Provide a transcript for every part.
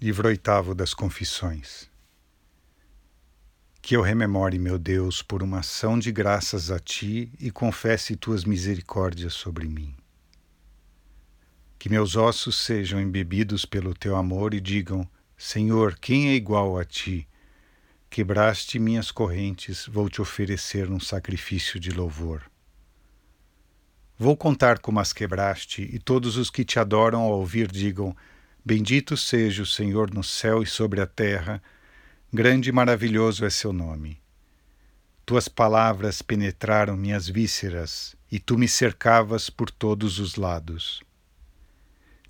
Livro oitavo das Confissões. Que eu rememore, meu Deus, por uma ação de graças a Ti e confesse Tuas misericórdias sobre mim. Que meus ossos sejam embebidos pelo Teu amor e digam: Senhor, quem é igual a Ti? Quebraste minhas correntes, vou te oferecer um sacrifício de louvor. Vou contar como as quebraste, e todos os que te adoram ao ouvir digam: Bendito seja o Senhor no céu e sobre a terra, grande e maravilhoso é seu nome. Tuas palavras penetraram minhas vísceras, e tu me cercavas por todos os lados.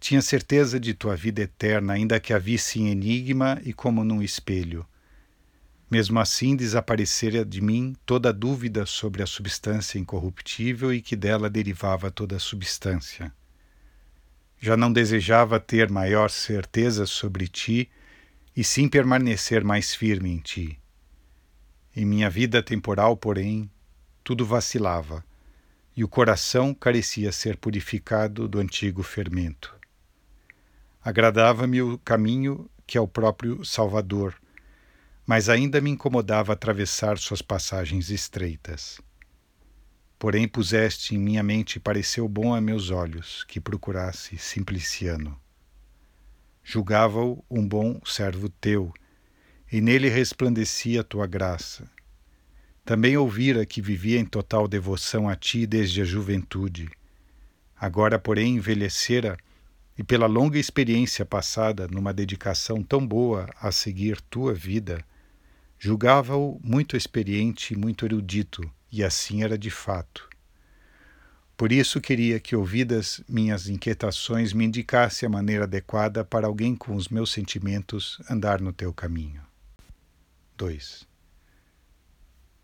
Tinha certeza de tua vida eterna, ainda que a visse em enigma e como num espelho. Mesmo assim, desaparecera de mim toda dúvida sobre a substância incorruptível e que dela derivava toda a substância. Já não desejava ter maior certeza sobre ti, e sim permanecer mais firme em ti. Em minha vida temporal, porém, tudo vacilava, e o coração carecia ser purificado do antigo fermento. Agradava-me o caminho que é o próprio Salvador, mas ainda me incomodava atravessar suas passagens estreitas. Porém, puseste em minha mente e pareceu bom a meus olhos que procurasse Simpliciano. Julgava-o um bom servo teu, e nele resplandecia a tua graça. Também ouvira que vivia em total devoção a ti desde a juventude. Agora, porém, envelhecera e pela longa experiência passada numa dedicação tão boa a seguir tua vida, julgava-o muito experiente e muito erudito e assim era de fato. Por isso queria que, ouvidas minhas inquietações, me indicasse a maneira adequada para alguém com os meus sentimentos andar no teu caminho. 2.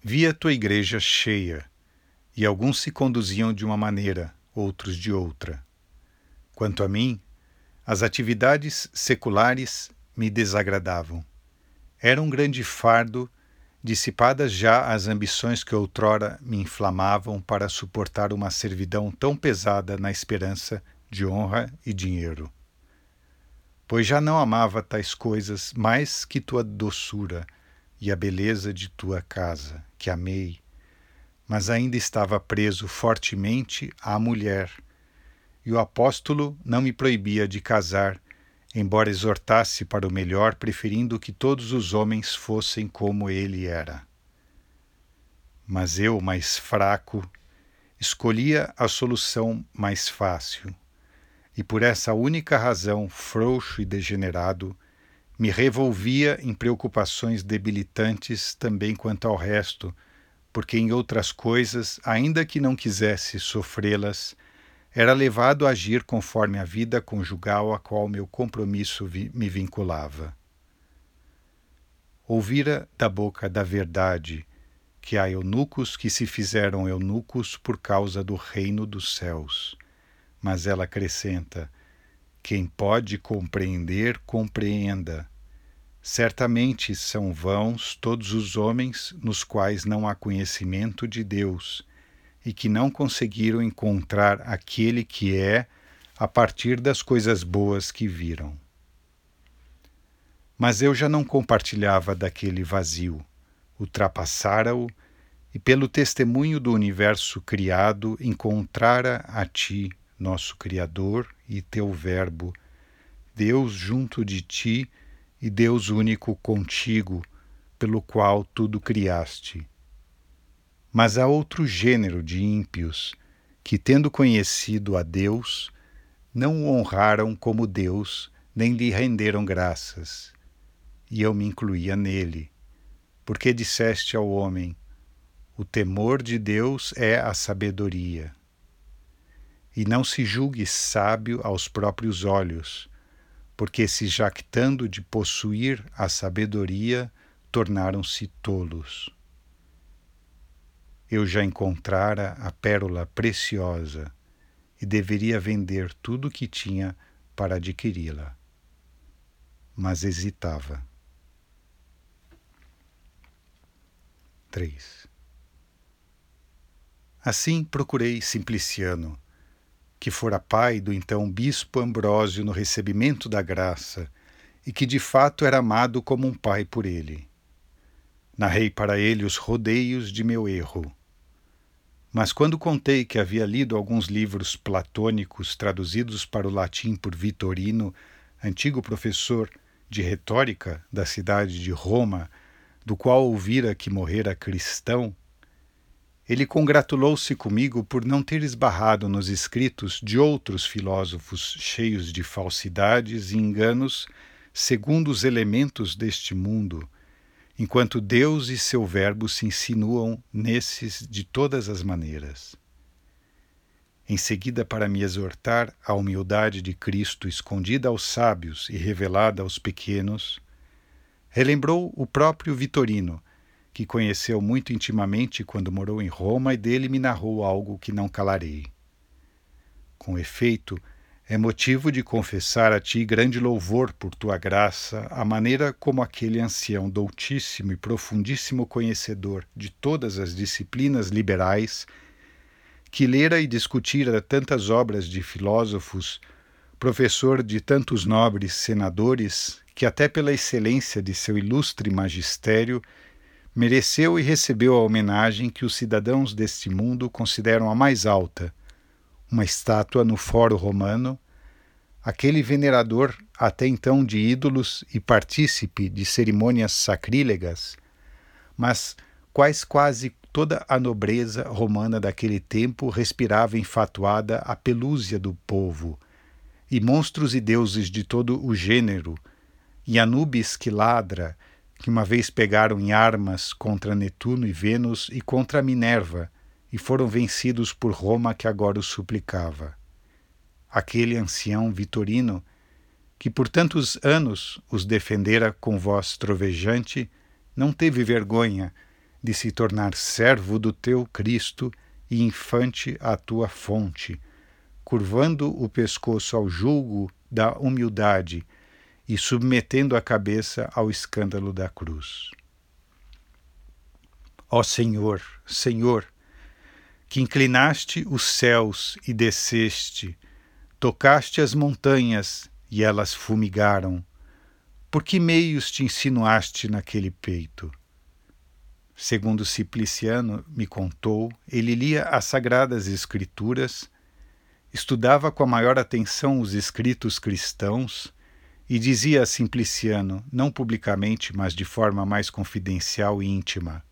Vi a tua igreja cheia, e alguns se conduziam de uma maneira, outros de outra. Quanto a mim, as atividades seculares me desagradavam. Era um grande fardo dissipadas já as ambições que outrora me inflamavam para suportar uma servidão tão pesada na esperança de honra e dinheiro. Pois já não amava tais coisas mais que tua doçura e a beleza de tua casa, que amei, mas ainda estava preso fortemente à mulher, e o apóstolo não me proibia de casar embora exortasse para o melhor, preferindo que todos os homens fossem como ele era. Mas eu, mais fraco, escolhia a solução mais fácil, e por essa única razão, frouxo e degenerado, me revolvia em preocupações debilitantes também quanto ao resto, porque em outras coisas, ainda que não quisesse sofrê-las, era levado a agir conforme a vida conjugal a qual meu compromisso vi me vinculava. Ouvira da boca da verdade que há eunucos que se fizeram eunucos por causa do reino dos céus. Mas ela acrescenta: quem pode compreender, compreenda. Certamente são vãos todos os homens nos quais não há conhecimento de Deus e que não conseguiram encontrar aquele que é a partir das coisas boas que viram. Mas eu já não compartilhava daquele vazio, ultrapassara-o e, pelo testemunho do universo criado, encontrara a ti, nosso Criador e teu Verbo, Deus junto de ti e Deus único contigo, pelo qual tudo criaste mas há outro gênero de ímpios que, tendo conhecido a Deus, não o honraram como Deus, nem lhe renderam graças. E eu me incluía nele, porque disseste ao homem: O temor de Deus é a sabedoria. E não se julgue sábio aos próprios olhos, porque se jactando de possuir a sabedoria, tornaram-se tolos eu já encontrara a pérola preciosa e deveria vender tudo o que tinha para adquiri-la. Mas hesitava. 3. Assim procurei Simpliciano, que fora pai do então bispo Ambrósio no recebimento da graça, e que de fato era amado como um pai por ele. Narrei para ele os rodeios de meu erro. Mas quando contei que havia lido alguns livros platônicos traduzidos para o latim por Vitorino, antigo professor de retórica da cidade de Roma, do qual ouvira que morrera cristão, ele congratulou-se comigo por não ter esbarrado nos escritos de outros filósofos cheios de falsidades e enganos segundo os elementos deste mundo, enquanto Deus e seu Verbo se insinuam nesses de todas as maneiras. Em seguida, para me exortar à humildade de Cristo escondida aos sábios e revelada aos pequenos, relembrou o próprio Vitorino que conheceu muito intimamente quando morou em Roma e dele me narrou algo que não calarei. Com efeito, é motivo de confessar a ti grande louvor por tua graça, a maneira como aquele ancião doutíssimo e profundíssimo conhecedor de todas as disciplinas liberais, que lera e discutira tantas obras de filósofos, professor de tantos nobres senadores, que até pela excelência de seu ilustre magistério mereceu e recebeu a homenagem que os cidadãos deste mundo consideram a mais alta, uma estátua no Fórum Romano, aquele venerador até então de ídolos e partícipe de cerimônias sacrílegas, mas quais quase toda a nobreza romana daquele tempo respirava enfatuada a pelúcia do povo, e monstros e deuses de todo o gênero, e Anubis que ladra, que uma vez pegaram em armas contra Netuno e Vênus e contra Minerva, e foram vencidos por Roma que agora os suplicava. Aquele ancião Vitorino, que por tantos anos os defendera com voz trovejante, não teve vergonha de se tornar servo do teu Cristo e infante à tua fonte, curvando o pescoço ao julgo da humildade e submetendo a cabeça ao escândalo da cruz. Ó Senhor, Senhor, que inclinaste os céus e desceste, tocaste as montanhas e elas fumigaram, por que meios te insinuaste naquele peito? Segundo Simpliciano me contou, ele lia as sagradas Escrituras, estudava com a maior atenção os escritos cristãos e dizia a Simpliciano, não publicamente, mas de forma mais confidencial e íntima: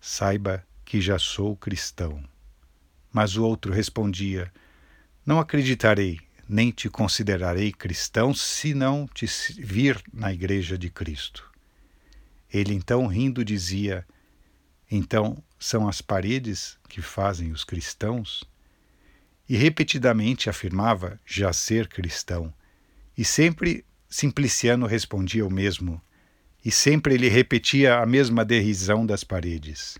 Saiba que já sou cristão. Mas o outro respondia: Não acreditarei, nem te considerarei cristão se não te vir na igreja de Cristo. Ele então, rindo, dizia: Então são as paredes que fazem os cristãos? E repetidamente afirmava já ser cristão e sempre Simpliciano respondia o mesmo, e sempre ele repetia a mesma derrisão das paredes.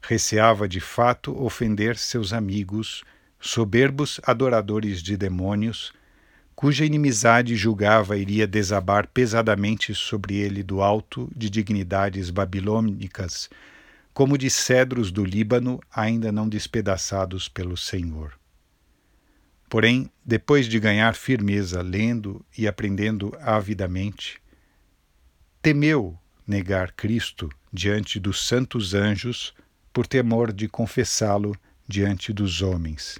Receava de fato ofender seus amigos, soberbos adoradores de demônios, cuja inimizade julgava iria desabar pesadamente sobre ele do alto de dignidades babilônicas, como de cedros do Líbano ainda não despedaçados pelo Senhor. Porém, depois de ganhar firmeza lendo e aprendendo avidamente, temeu negar Cristo diante dos santos anjos por temor de confessá-lo diante dos homens.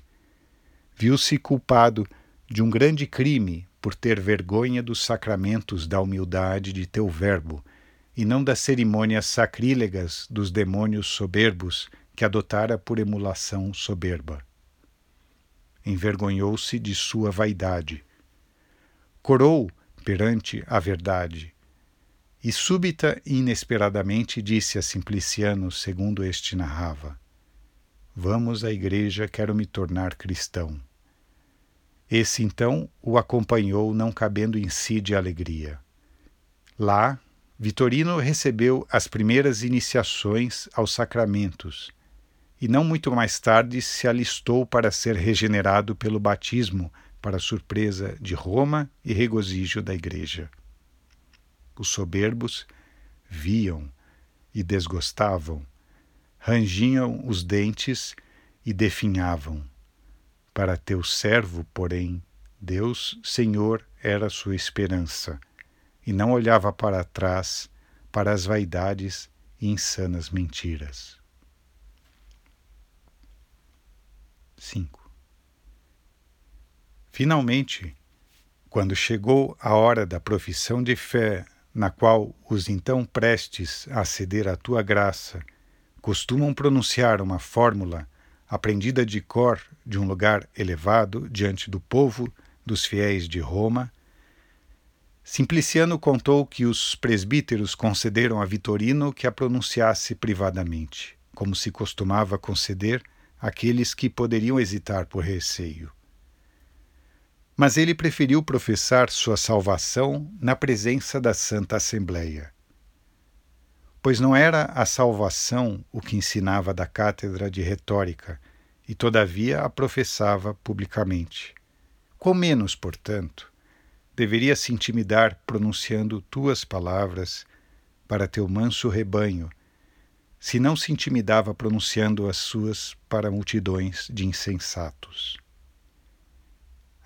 Viu-se culpado de um grande crime por ter vergonha dos sacramentos da humildade de teu Verbo e não das cerimônias sacrílegas dos demônios soberbos que adotara por emulação soberba envergonhou-se de sua vaidade. Corou perante a verdade. E súbita e inesperadamente disse a Simpliciano, segundo este narrava: Vamos à igreja, quero me tornar cristão. Esse então o acompanhou, não cabendo em si de alegria. Lá, Vitorino recebeu as primeiras iniciações aos sacramentos e não muito mais tarde se alistou para ser regenerado pelo batismo, para surpresa de Roma e regozijo da Igreja. Os soberbos viam e desgostavam, rangiam os dentes e definhavam. Para teu servo, porém, Deus, Senhor, era sua esperança, e não olhava para trás, para as vaidades e insanas mentiras. 5. Finalmente, quando chegou a hora da profissão de fé, na qual os então prestes a ceder à tua graça costumam pronunciar uma fórmula aprendida de cor de um lugar elevado diante do povo dos fiéis de Roma, Simpliciano contou que os presbíteros concederam a Vitorino que a pronunciasse privadamente, como se costumava conceder àqueles que poderiam hesitar por receio. Mas ele preferiu professar sua salvação na presença da Santa Assembleia. Pois não era a salvação o que ensinava da cátedra de retórica, e todavia a professava publicamente. Com menos, portanto, deveria se intimidar pronunciando tuas palavras para teu manso rebanho, se não se intimidava pronunciando as suas para multidões de insensatos.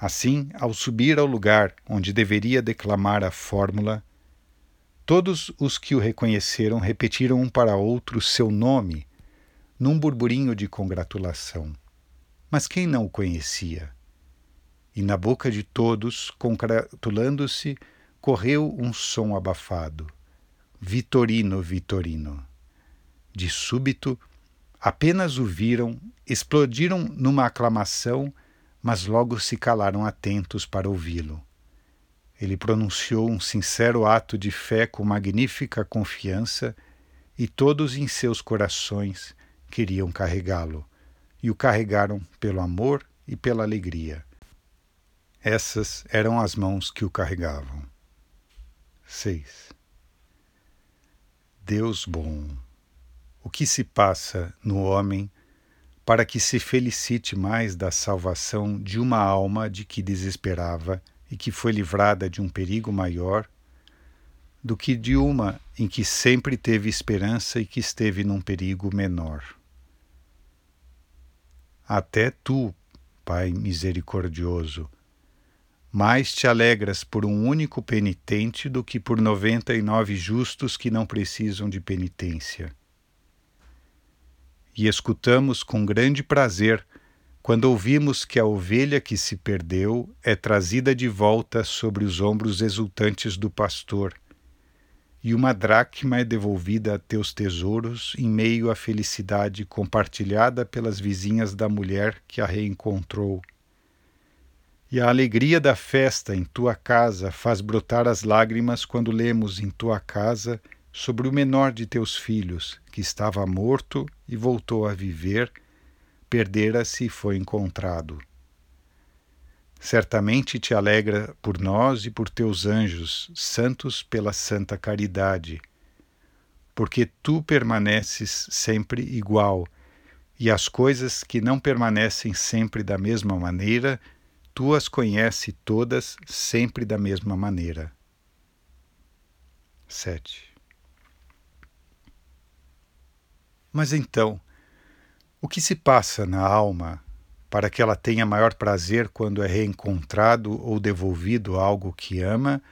Assim, ao subir ao lugar onde deveria declamar a fórmula, todos os que o reconheceram repetiram um para outro seu nome, num burburinho de congratulação. Mas quem não o conhecia? e na boca de todos, congratulando-se, correu um som abafado. Vitorino, Vitorino. De súbito, apenas o viram, explodiram numa aclamação, mas logo se calaram atentos para ouvi-lo. Ele pronunciou um sincero ato de fé com magnífica confiança, e todos em seus corações queriam carregá-lo, e o carregaram pelo amor e pela alegria. Essas eram as mãos que o carregavam. 6. Deus bom, o que se passa no homem para que se felicite mais da salvação de uma alma de que desesperava e que foi livrada de um perigo maior do que de uma em que sempre teve esperança e que esteve num perigo menor. Até tu, Pai misericordioso, mais te alegras por um único penitente do que por noventa e nove justos que não precisam de penitência. E escutamos com grande prazer quando ouvimos que a ovelha que se perdeu é trazida de volta sobre os ombros exultantes do pastor, e uma dracma é devolvida a teus tesouros em meio à felicidade compartilhada pelas vizinhas da mulher que a reencontrou. E a alegria da festa em tua casa faz brotar as lágrimas quando lemos em tua casa sobre o menor de teus filhos, que estava morto e voltou a viver, perdera-se e foi encontrado. Certamente te alegra por nós e por teus anjos, santos pela santa caridade, porque tu permaneces sempre igual, e as coisas que não permanecem sempre da mesma maneira tu as conhece todas sempre da mesma maneira. 7. Mas então, o que se passa na alma para que ela tenha maior prazer quando é reencontrado ou devolvido algo que ama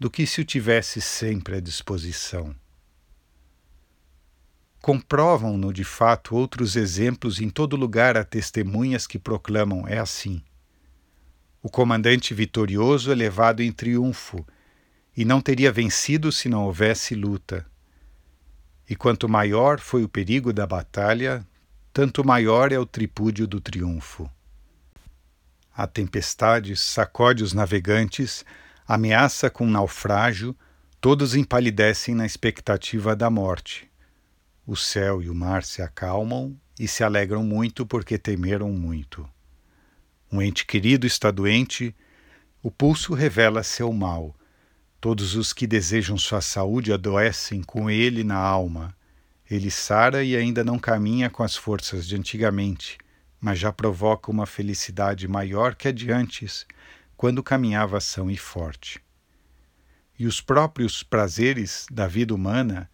do que se o tivesse sempre à disposição? Comprovam-no de fato outros exemplos em todo lugar há testemunhas que proclamam é assim o comandante vitorioso é levado em triunfo, e não teria vencido se não houvesse luta. E quanto maior foi o perigo da batalha, tanto maior é o tripúdio do triunfo. A tempestade sacode os navegantes, ameaça com naufrágio, todos empalidecem na expectativa da morte. O céu e o mar se acalmam e se alegram muito porque temeram muito. Um ente querido está doente, o pulso revela seu mal. Todos os que desejam sua saúde adoecem com ele na alma. Ele sara e ainda não caminha com as forças de antigamente, mas já provoca uma felicidade maior que a de antes, quando caminhava são e forte. E os próprios prazeres da vida humana,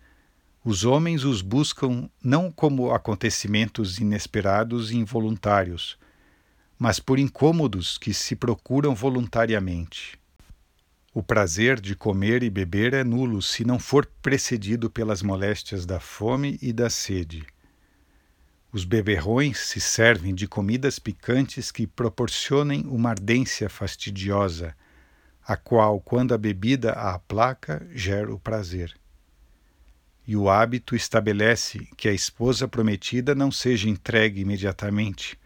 os homens os buscam não como acontecimentos inesperados e involuntários, mas por incômodos que se procuram voluntariamente. O prazer de comer e beber é nulo se não for precedido pelas moléstias da fome e da sede. Os beberrões se servem de comidas picantes que proporcionem uma ardência fastidiosa, a qual, quando a bebida a aplaca, gera o prazer. E o hábito estabelece que a esposa prometida não seja entregue imediatamente,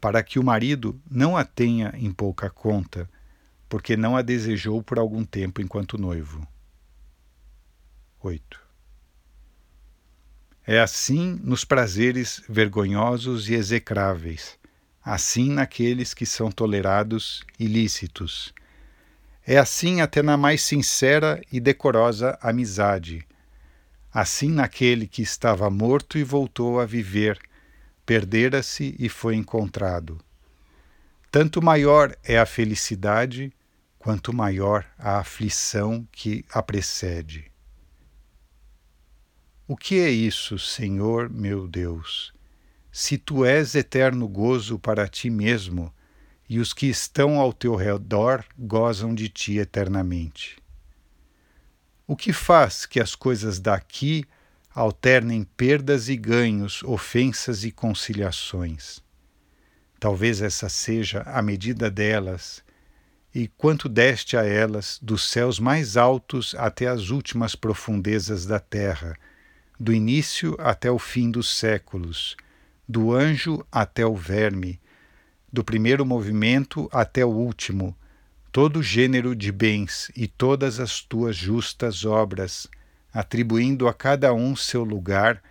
para que o marido não a tenha em pouca conta, porque não a desejou por algum tempo enquanto noivo. 8. É assim nos prazeres vergonhosos e execráveis, assim naqueles que são tolerados ilícitos. É assim até na mais sincera e decorosa amizade, assim naquele que estava morto e voltou a viver, perdera-se e foi encontrado. Tanto maior é a felicidade, quanto maior a aflição que a precede. O que é isso, Senhor meu Deus? Se tu és eterno gozo para ti mesmo, e os que estão ao teu redor gozam de ti eternamente. O que faz que as coisas daqui alternem perdas e ganhos, ofensas e conciliações? Talvez essa seja a medida delas, e quanto deste a elas, dos céus mais altos até as últimas profundezas da terra, do início até o fim dos séculos, do anjo até o verme, do primeiro movimento até o último, todo gênero de bens e todas as tuas justas obras, atribuindo a cada um seu lugar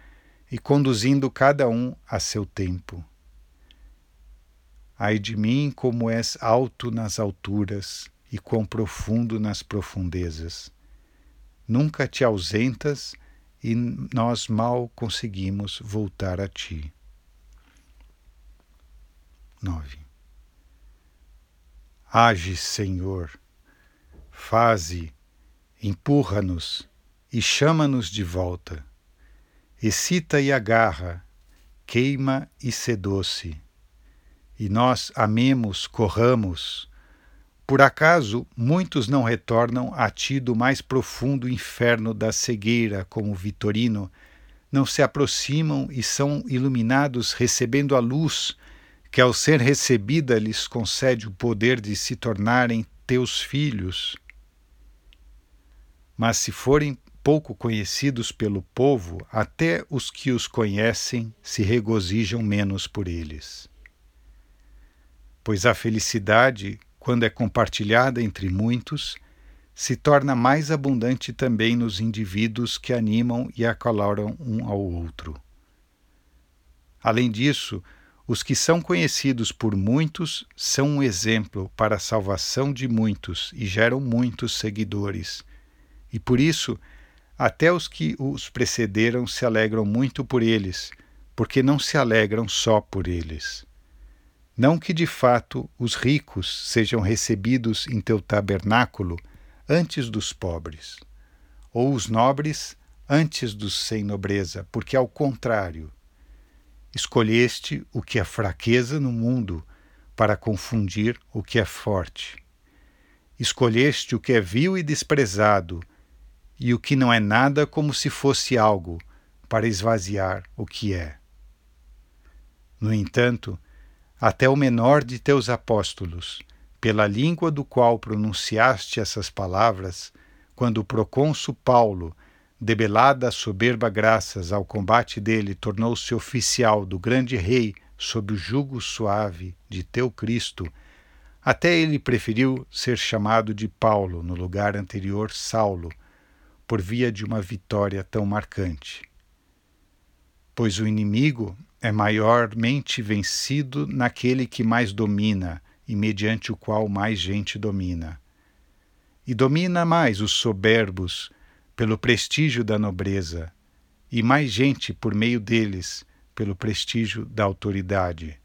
e conduzindo cada um a seu tempo. Ai de mim, como és alto nas alturas e quão profundo nas profundezas. Nunca te ausentas e nós mal conseguimos voltar a ti. 9. Age, Senhor, faze, empurra-nos e chama-nos de volta. Excita e agarra, queima e sedoce. E nós amemos, corramos, por acaso, muitos não retornam a ti do mais profundo inferno da cegueira, como Vitorino, não se aproximam e são iluminados recebendo a luz que, ao ser recebida, lhes concede o poder de se tornarem teus filhos. Mas se forem pouco conhecidos pelo povo, até os que os conhecem se regozijam menos por eles. Pois a felicidade quando é compartilhada entre muitos, se torna mais abundante também nos indivíduos que animam e acaloram um ao outro. Além disso, os que são conhecidos por muitos são um exemplo para a salvação de muitos e geram muitos seguidores. E por isso, até os que os precederam se alegram muito por eles, porque não se alegram só por eles. Não que de fato os ricos sejam recebidos em teu tabernáculo antes dos pobres, ou os nobres antes dos sem nobreza, porque ao contrário, escolheste o que é fraqueza no mundo para confundir o que é forte. Escolheste o que é vil e desprezado, e o que não é nada como se fosse algo, para esvaziar o que é. No entanto, até o menor de teus apóstolos, pela língua do qual pronunciaste essas palavras, quando o procônsul Paulo, debelada a soberba graças ao combate dele, tornou-se oficial do grande rei sob o jugo suave de teu Cristo, até ele preferiu ser chamado de Paulo no lugar anterior Saulo, por via de uma vitória tão marcante. Pois o inimigo é maiormente vencido naquele que mais domina e mediante o qual mais gente domina. E domina mais os soberbos pelo prestígio da nobreza, e mais gente por meio deles pelo prestígio da autoridade.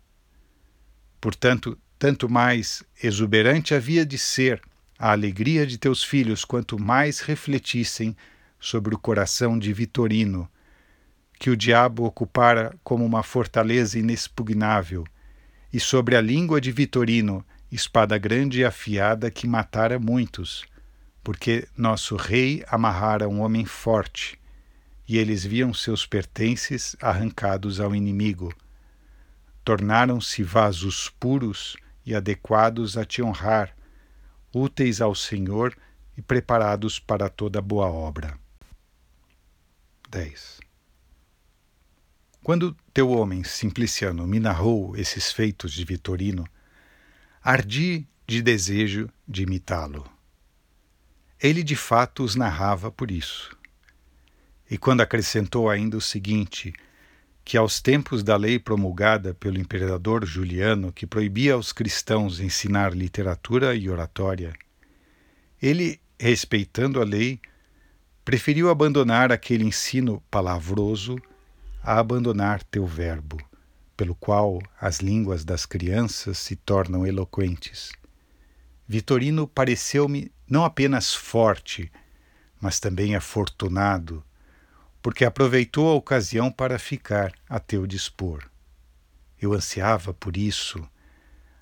Portanto, tanto mais exuberante havia de ser a alegria de teus filhos quanto mais refletissem sobre o coração de Vitorino que o diabo ocupara como uma fortaleza inexpugnável e sobre a língua de Vitorino, espada grande e afiada que matara muitos, porque nosso rei amarrara um homem forte, e eles viam seus pertences arrancados ao inimigo. Tornaram-se vasos puros e adequados a te honrar, úteis ao Senhor e preparados para toda boa obra. 10. Quando teu homem Simpliciano me narrou esses feitos de Vitorino, ardi de desejo de imitá-lo. Ele de fato os narrava por isso. E quando acrescentou ainda o seguinte, que aos tempos da lei promulgada pelo imperador Juliano, que proibia aos cristãos ensinar literatura e oratória, ele, respeitando a lei, preferiu abandonar aquele ensino palavroso a abandonar teu verbo, pelo qual as línguas das crianças se tornam eloquentes. Vitorino pareceu-me não apenas forte, mas também afortunado, porque aproveitou a ocasião para ficar a teu dispor. Eu ansiava por isso,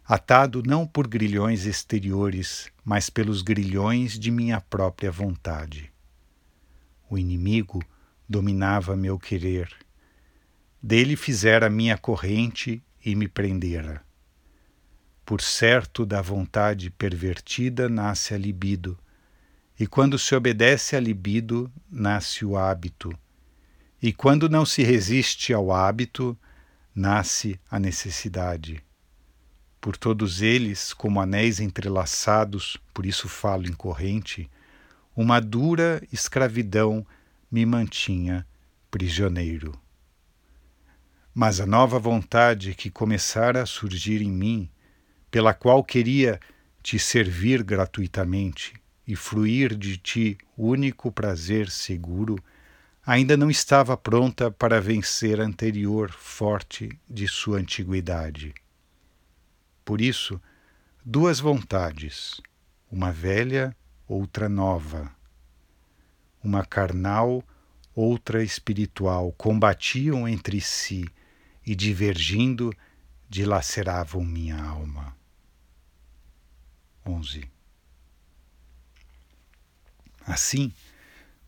atado não por grilhões exteriores, mas pelos grilhões de minha própria vontade. O inimigo dominava meu querer dele fizera minha corrente e me prendera. Por certo, da vontade pervertida nasce a libido, e quando se obedece à libido, nasce o hábito, e quando não se resiste ao hábito, nasce a necessidade. Por todos eles, como anéis entrelaçados, por isso falo em corrente, uma dura escravidão me mantinha prisioneiro. Mas a nova vontade que começara a surgir em mim, pela qual queria te servir gratuitamente e fruir de ti único prazer seguro, ainda não estava pronta para vencer a anterior forte de sua antiguidade. Por isso, duas vontades, uma velha, outra nova, uma carnal, outra espiritual, combatiam entre si e divergindo dilaceravam minha alma. 11. Assim,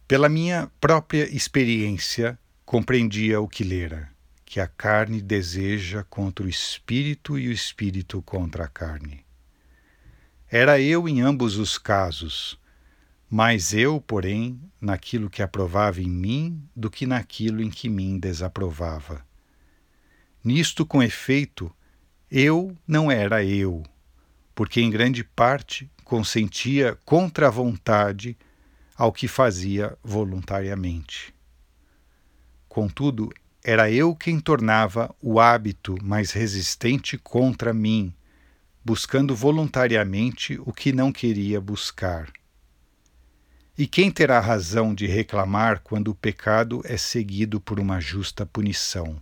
pela minha própria experiência, compreendia o que lera, que a carne deseja contra o espírito e o espírito contra a carne. Era eu em ambos os casos, mais eu, porém, naquilo que aprovava em mim do que naquilo em que mim desaprovava Nisto, com efeito, eu não era eu, porque em grande parte consentia contra a vontade ao que fazia voluntariamente. Contudo, era eu quem tornava o hábito mais resistente contra mim, buscando voluntariamente o que não queria buscar. E quem terá razão de reclamar quando o pecado é seguido por uma justa punição?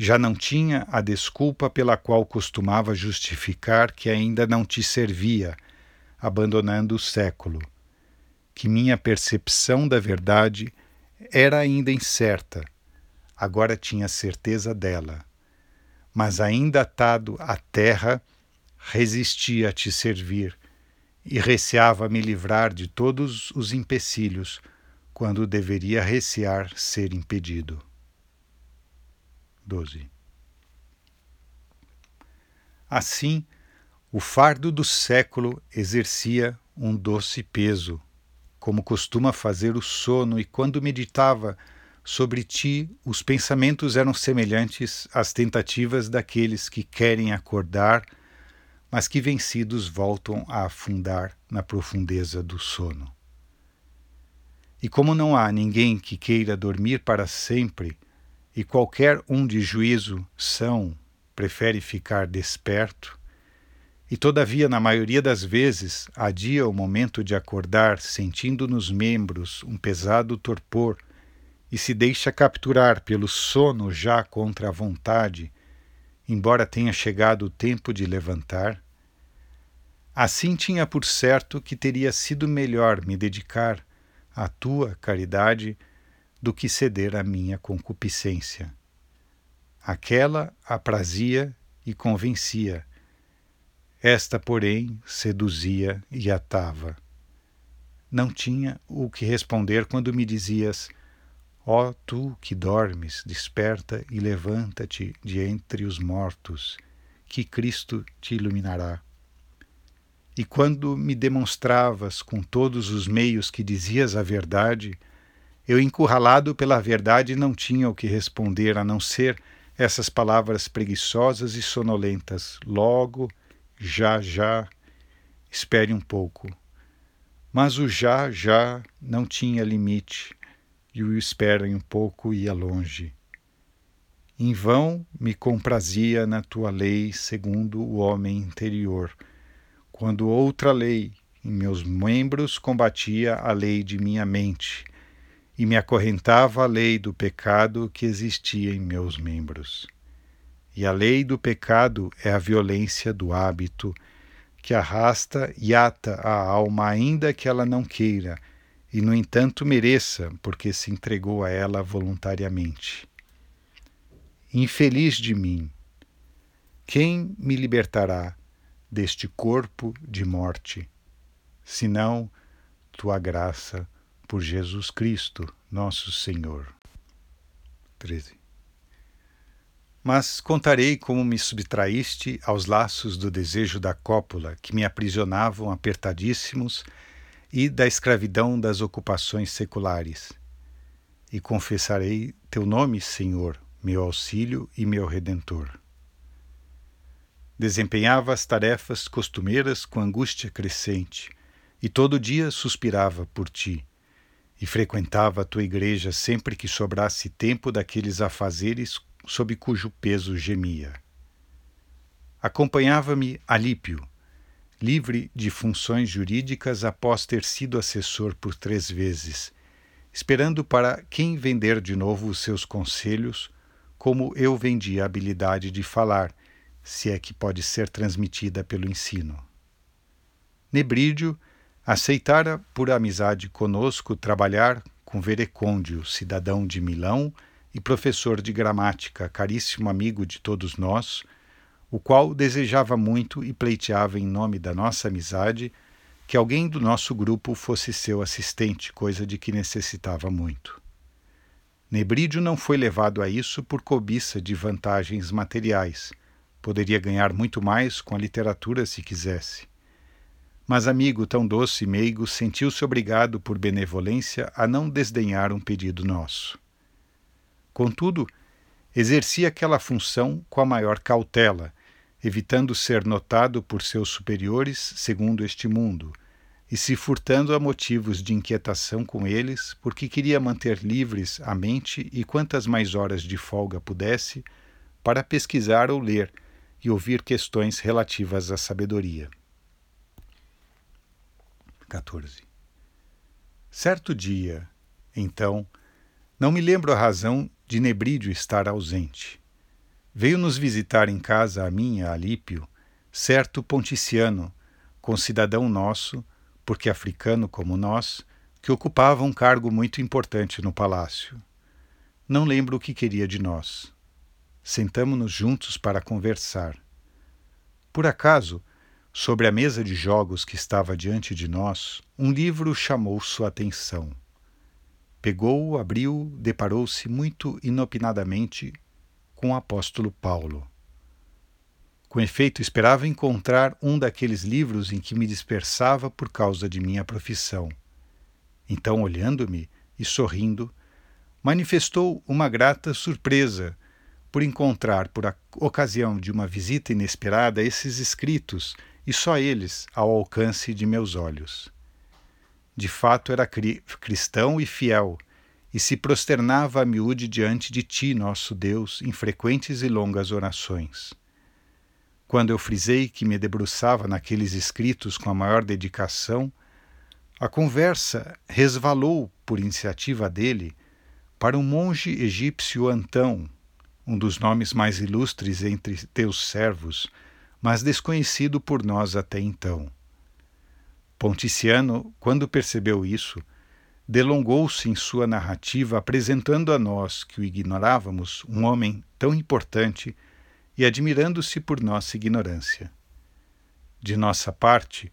Já não tinha a desculpa pela qual costumava justificar que ainda não te servia, abandonando o século, que minha percepção da verdade era ainda incerta, agora tinha certeza dela, mas ainda atado à terra, resistia a te servir e receava me livrar de todos os empecilhos quando deveria recear ser impedido. 12. Assim, o fardo do século exercia um doce peso, como costuma fazer o sono, e quando meditava sobre ti, os pensamentos eram semelhantes às tentativas daqueles que querem acordar, mas que vencidos voltam a afundar na profundeza do sono. E como não há ninguém que queira dormir para sempre, e qualquer um de juízo são prefere ficar desperto, e todavia, na maioria das vezes, adia o momento de acordar, sentindo nos membros um pesado torpor, e se deixa capturar pelo sono já contra a vontade, embora tenha chegado o tempo de levantar. Assim tinha por certo que teria sido melhor me dedicar à tua caridade do que ceder à minha concupiscência. Aquela aprazia e convencia. Esta, porém, seduzia e atava. Não tinha o que responder quando me dizias: Ó oh, tu que dormes, desperta e levanta-te de entre os mortos, que Cristo te iluminará. E quando me demonstravas com todos os meios que dizias a verdade, eu, encurralado pela verdade, não tinha o que responder a não ser essas palavras preguiçosas e sonolentas. Logo, já, já, espere um pouco. Mas o já, já não tinha limite, e o espere um pouco ia longe. Em vão me comprazia na tua lei segundo o homem interior quando outra lei em meus membros combatia a lei de minha mente e me acorrentava a lei do pecado que existia em meus membros. E a lei do pecado é a violência do hábito que arrasta e ata a alma, ainda que ela não queira, e no entanto mereça, porque se entregou a ela voluntariamente. Infeliz de mim! Quem me libertará deste corpo de morte, senão tua graça por Jesus Cristo, nosso Senhor. 13. Mas contarei como me subtraíste aos laços do desejo da cópula que me aprisionavam apertadíssimos e da escravidão das ocupações seculares. E confessarei teu nome, Senhor, meu auxílio e meu redentor. Desempenhava as tarefas costumeiras com angústia crescente, e todo dia suspirava por ti, e frequentava a tua igreja sempre que sobrasse tempo daqueles afazeres sob cujo peso gemia. Acompanhava-me Alípio, livre de funções jurídicas após ter sido assessor por três vezes, esperando para quem vender de novo os seus conselhos, como eu vendia a habilidade de falar se é que pode ser transmitida pelo ensino. Nebrídio aceitara por amizade conosco trabalhar com Verecôndio, cidadão de Milão e professor de gramática, caríssimo amigo de todos nós, o qual desejava muito e pleiteava em nome da nossa amizade que alguém do nosso grupo fosse seu assistente, coisa de que necessitava muito. Nebrídio não foi levado a isso por cobiça de vantagens materiais, Poderia ganhar muito mais com a literatura se quisesse. Mas amigo tão doce e meigo sentiu-se obrigado por benevolência a não desdenhar um pedido nosso. Contudo, exercia aquela função com a maior cautela, evitando ser notado por seus superiores segundo este mundo, e se furtando a motivos de inquietação com eles, porque queria manter livres a mente e quantas mais horas de folga pudesse para pesquisar ou ler e ouvir questões relativas à sabedoria. 14. Certo dia, então, não me lembro a razão de Nebrídio estar ausente. Veio nos visitar em casa a minha, Alípio, certo ponticiano, concidadão nosso, porque africano como nós, que ocupava um cargo muito importante no palácio. Não lembro o que queria de nós. Sentamo-nos juntos para conversar. Por acaso, sobre a mesa de jogos que estava diante de nós, um livro chamou sua atenção. Pegou-o, abriu, deparou-se muito inopinadamente com o apóstolo Paulo. Com efeito, esperava encontrar um daqueles livros em que me dispersava por causa de minha profissão. Então, olhando-me e sorrindo, manifestou uma grata surpresa por encontrar, por ocasião de uma visita inesperada, esses escritos, e só eles, ao alcance de meus olhos. De fato era cri cristão e fiel, e se prosternava a miúde diante de ti, nosso Deus, em frequentes e longas orações. Quando eu frisei que me debruçava naqueles escritos com a maior dedicação, a conversa resvalou, por iniciativa dele, para um monge egípcio Antão, um dos nomes mais ilustres entre teus servos, mas desconhecido por nós até então. Ponticiano, quando percebeu isso, delongou-se em sua narrativa, apresentando a nós, que o ignorávamos, um homem tão importante e admirando-se por nossa ignorância. De nossa parte,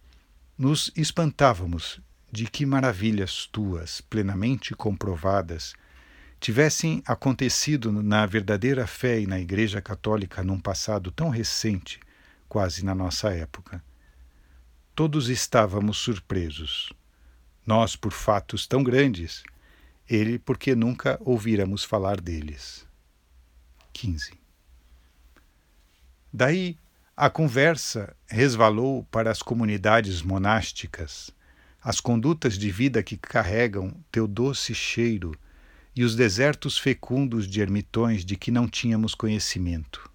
nos espantávamos de que maravilhas tuas, plenamente comprovadas, tivessem acontecido na verdadeira fé e na Igreja Católica num passado tão recente, quase na nossa época. Todos estávamos surpresos. Nós por fatos tão grandes, ele porque nunca ouvíramos falar deles. 15. Daí a conversa resvalou para as comunidades monásticas, as condutas de vida que carregam teu doce cheiro e os desertos fecundos de ermitões de que não tínhamos conhecimento.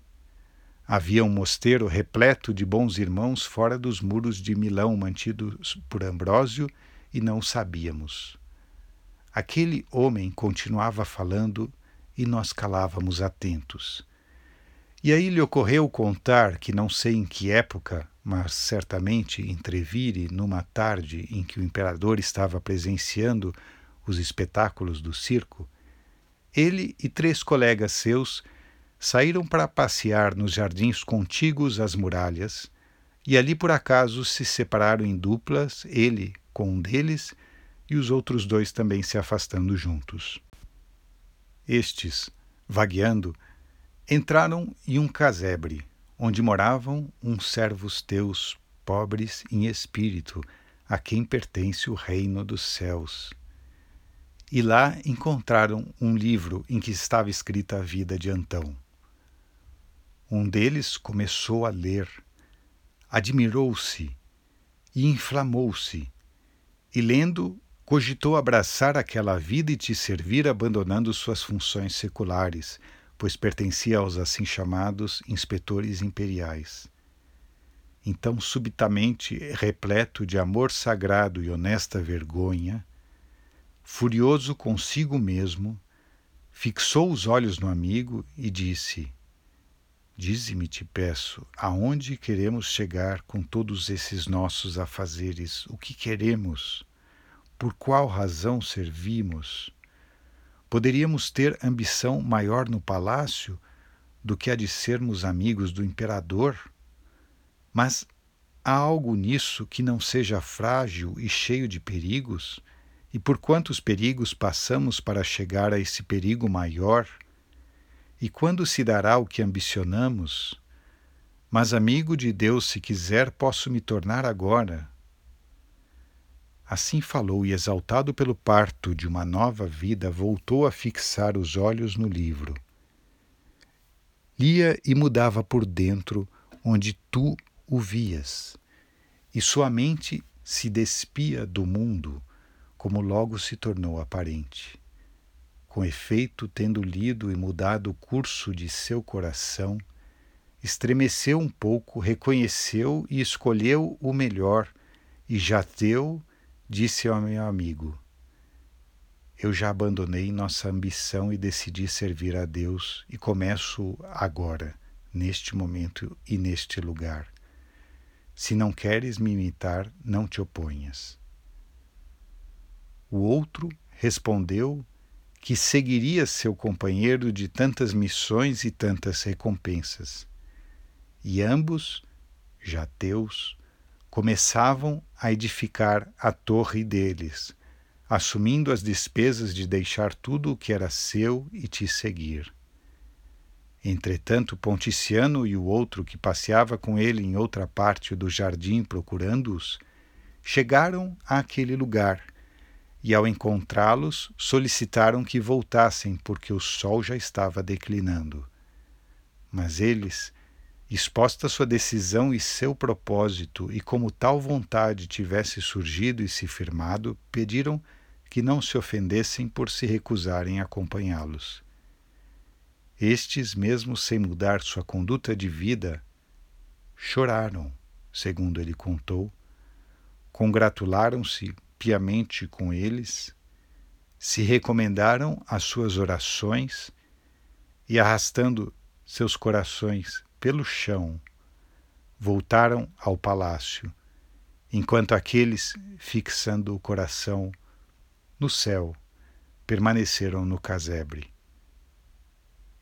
Havia um mosteiro repleto de bons irmãos fora dos muros de Milão mantidos por Ambrósio e não sabíamos. Aquele homem continuava falando e nós calávamos atentos. E aí lhe ocorreu contar que não sei em que época, mas certamente entrevire numa tarde em que o imperador estava presenciando os espetáculos do circo, ele e três colegas seus saíram para passear nos jardins contíguos às muralhas e ali por acaso se separaram em duplas, ele com um deles e os outros dois também se afastando juntos. Estes, vagueando, entraram em um casebre, onde moravam uns servos teus, pobres em espírito, a quem pertence o reino dos céus e lá encontraram um livro em que estava escrita a vida de Antão. Um deles começou a ler, admirou-se e inflamou-se, e lendo, cogitou abraçar aquela vida e te servir abandonando suas funções seculares, pois pertencia aos assim chamados inspetores imperiais. Então, subitamente, repleto de amor sagrado e honesta vergonha, Furioso consigo mesmo, fixou os olhos no amigo e disse: Dize-me, te peço, aonde queremos chegar com todos esses nossos afazeres? O que queremos? Por qual razão servimos? Poderíamos ter ambição maior no palácio do que a de sermos amigos do imperador? Mas há algo nisso que não seja frágil e cheio de perigos? e por quantos perigos passamos para chegar a esse perigo maior, e quando se dará o que ambicionamos? Mas, amigo de Deus, se quiser, posso me tornar agora. Assim falou, e exaltado pelo parto de uma nova vida, voltou a fixar os olhos no livro. Lia e mudava por dentro, onde tu o vias, e sua mente se despia do mundo como logo se tornou aparente. Com efeito, tendo lido e mudado o curso de seu coração, estremeceu um pouco, reconheceu e escolheu o melhor, e já teu, disse ao meu amigo: Eu já abandonei nossa ambição e decidi servir a Deus, e começo agora, neste momento e neste lugar. Se não queres me imitar, não te oponhas. O outro respondeu que seguiria seu companheiro de tantas missões e tantas recompensas. E ambos, já teus, começavam a edificar a torre deles, assumindo as despesas de deixar tudo o que era seu e te seguir. Entretanto, Ponticiano e o outro que passeava com ele em outra parte do jardim procurando-os, chegaram àquele lugar e, ao encontrá-los, solicitaram que voltassem porque o sol já estava declinando. Mas eles, exposta sua decisão e seu propósito, e como tal vontade tivesse surgido e se firmado, pediram que não se ofendessem por se recusarem a acompanhá-los. Estes, mesmo sem mudar sua conduta de vida, choraram, segundo ele contou, congratularam-se piamente com eles, se recomendaram às suas orações e, arrastando seus corações pelo chão, voltaram ao palácio, enquanto aqueles, fixando o coração no céu, permaneceram no casebre.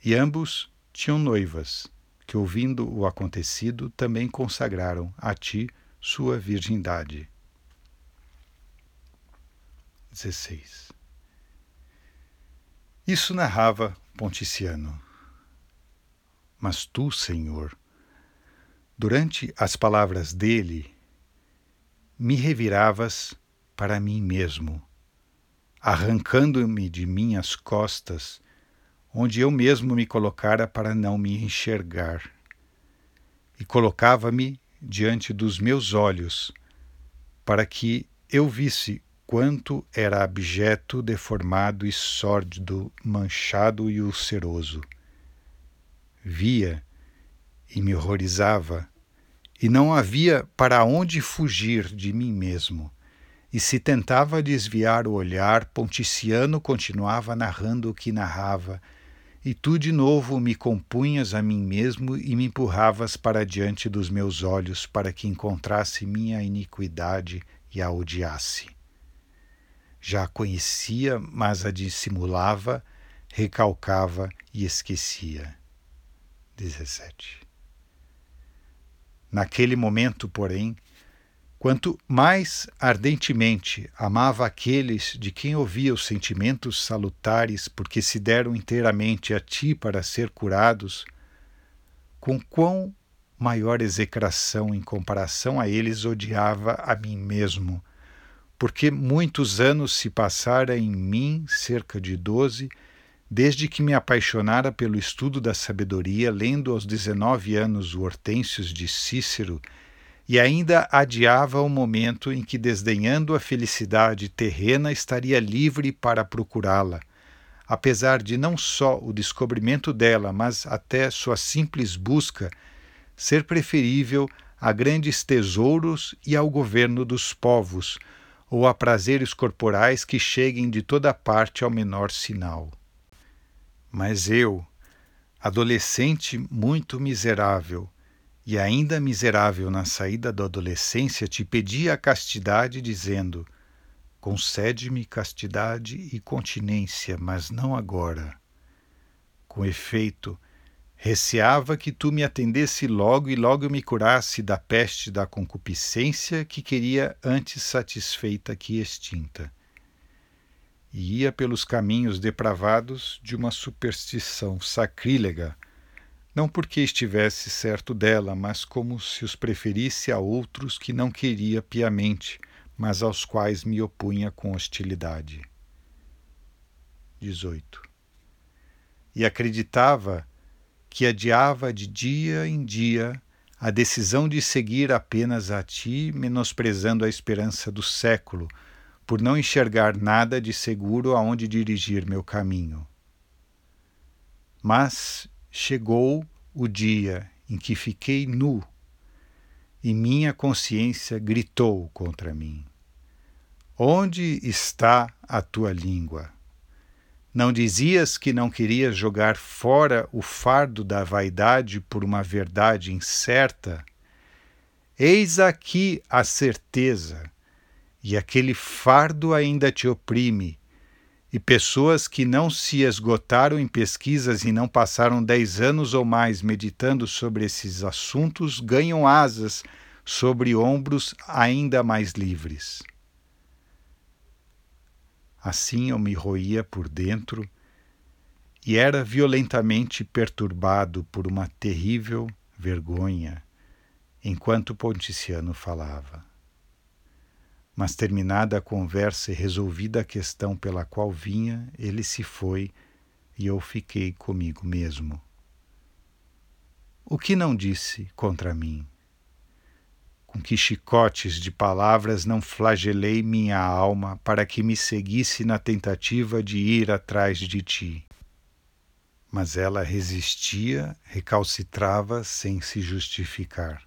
E ambos tinham noivas, que, ouvindo o acontecido, também consagraram a ti sua virgindade. 16. Isso narrava Ponticiano. Mas tu, Senhor, durante as palavras dele, me reviravas para mim mesmo, arrancando-me de minhas costas, onde eu mesmo me colocara para não me enxergar, e colocava-me diante dos meus olhos, para que eu visse quanto era abjeto, deformado e sórdido, manchado e ulceroso. Via e me horrorizava, e não havia para onde fugir de mim mesmo. E se tentava desviar o olhar, Ponticiano continuava narrando o que narrava, e tu de novo me compunhas a mim mesmo e me empurravas para diante dos meus olhos para que encontrasse minha iniquidade e a odiasse. Já a conhecia, mas a dissimulava, recalcava e esquecia. 17. Naquele momento, porém, quanto mais ardentemente amava aqueles de quem ouvia os sentimentos salutares porque se deram inteiramente a ti para ser curados, com quão maior execração em comparação a eles odiava a mim mesmo, porque muitos anos se passara em mim, cerca de doze, desde que me apaixonara pelo estudo da sabedoria, lendo aos dezenove anos o Hortênsios de Cícero, e ainda adiava o momento em que, desdenhando a felicidade terrena, estaria livre para procurá-la, apesar de não só o descobrimento dela, mas até sua simples busca ser preferível a grandes tesouros e ao governo dos povos, ou a prazeres corporais que cheguem de toda parte ao menor sinal. Mas eu, adolescente muito miserável, e ainda miserável na saída da adolescência, te pedi a castidade, dizendo: Concede-me castidade e continência, mas não agora. Com efeito, Receava que tu me atendesse logo e logo me curasse da peste da concupiscência que queria antes satisfeita que extinta. E ia pelos caminhos depravados de uma superstição sacrílega, não porque estivesse certo dela, mas como se os preferisse a outros que não queria piamente, mas aos quais me opunha com hostilidade. 18. E acreditava que adiava de dia em dia a decisão de seguir apenas a ti, menosprezando a esperança do século, por não enxergar nada de seguro aonde dirigir meu caminho. Mas chegou o dia em que fiquei nu e minha consciência gritou contra mim: Onde está a tua língua? Não dizias que não querias jogar fora o fardo da vaidade por uma verdade incerta? Eis aqui a certeza, e aquele fardo ainda te oprime, e pessoas que não se esgotaram em pesquisas e não passaram dez anos ou mais meditando sobre esses assuntos ganham asas sobre ombros ainda mais livres. Assim eu me roía por dentro e era violentamente perturbado por uma terrível vergonha enquanto Ponticiano falava. Mas terminada a conversa e resolvida a questão pela qual vinha, ele se foi e eu fiquei comigo mesmo. O que não disse contra mim? Com que chicotes de palavras não flagelei minha alma para que me seguisse na tentativa de ir atrás de ti. Mas ela resistia, recalcitrava sem se justificar.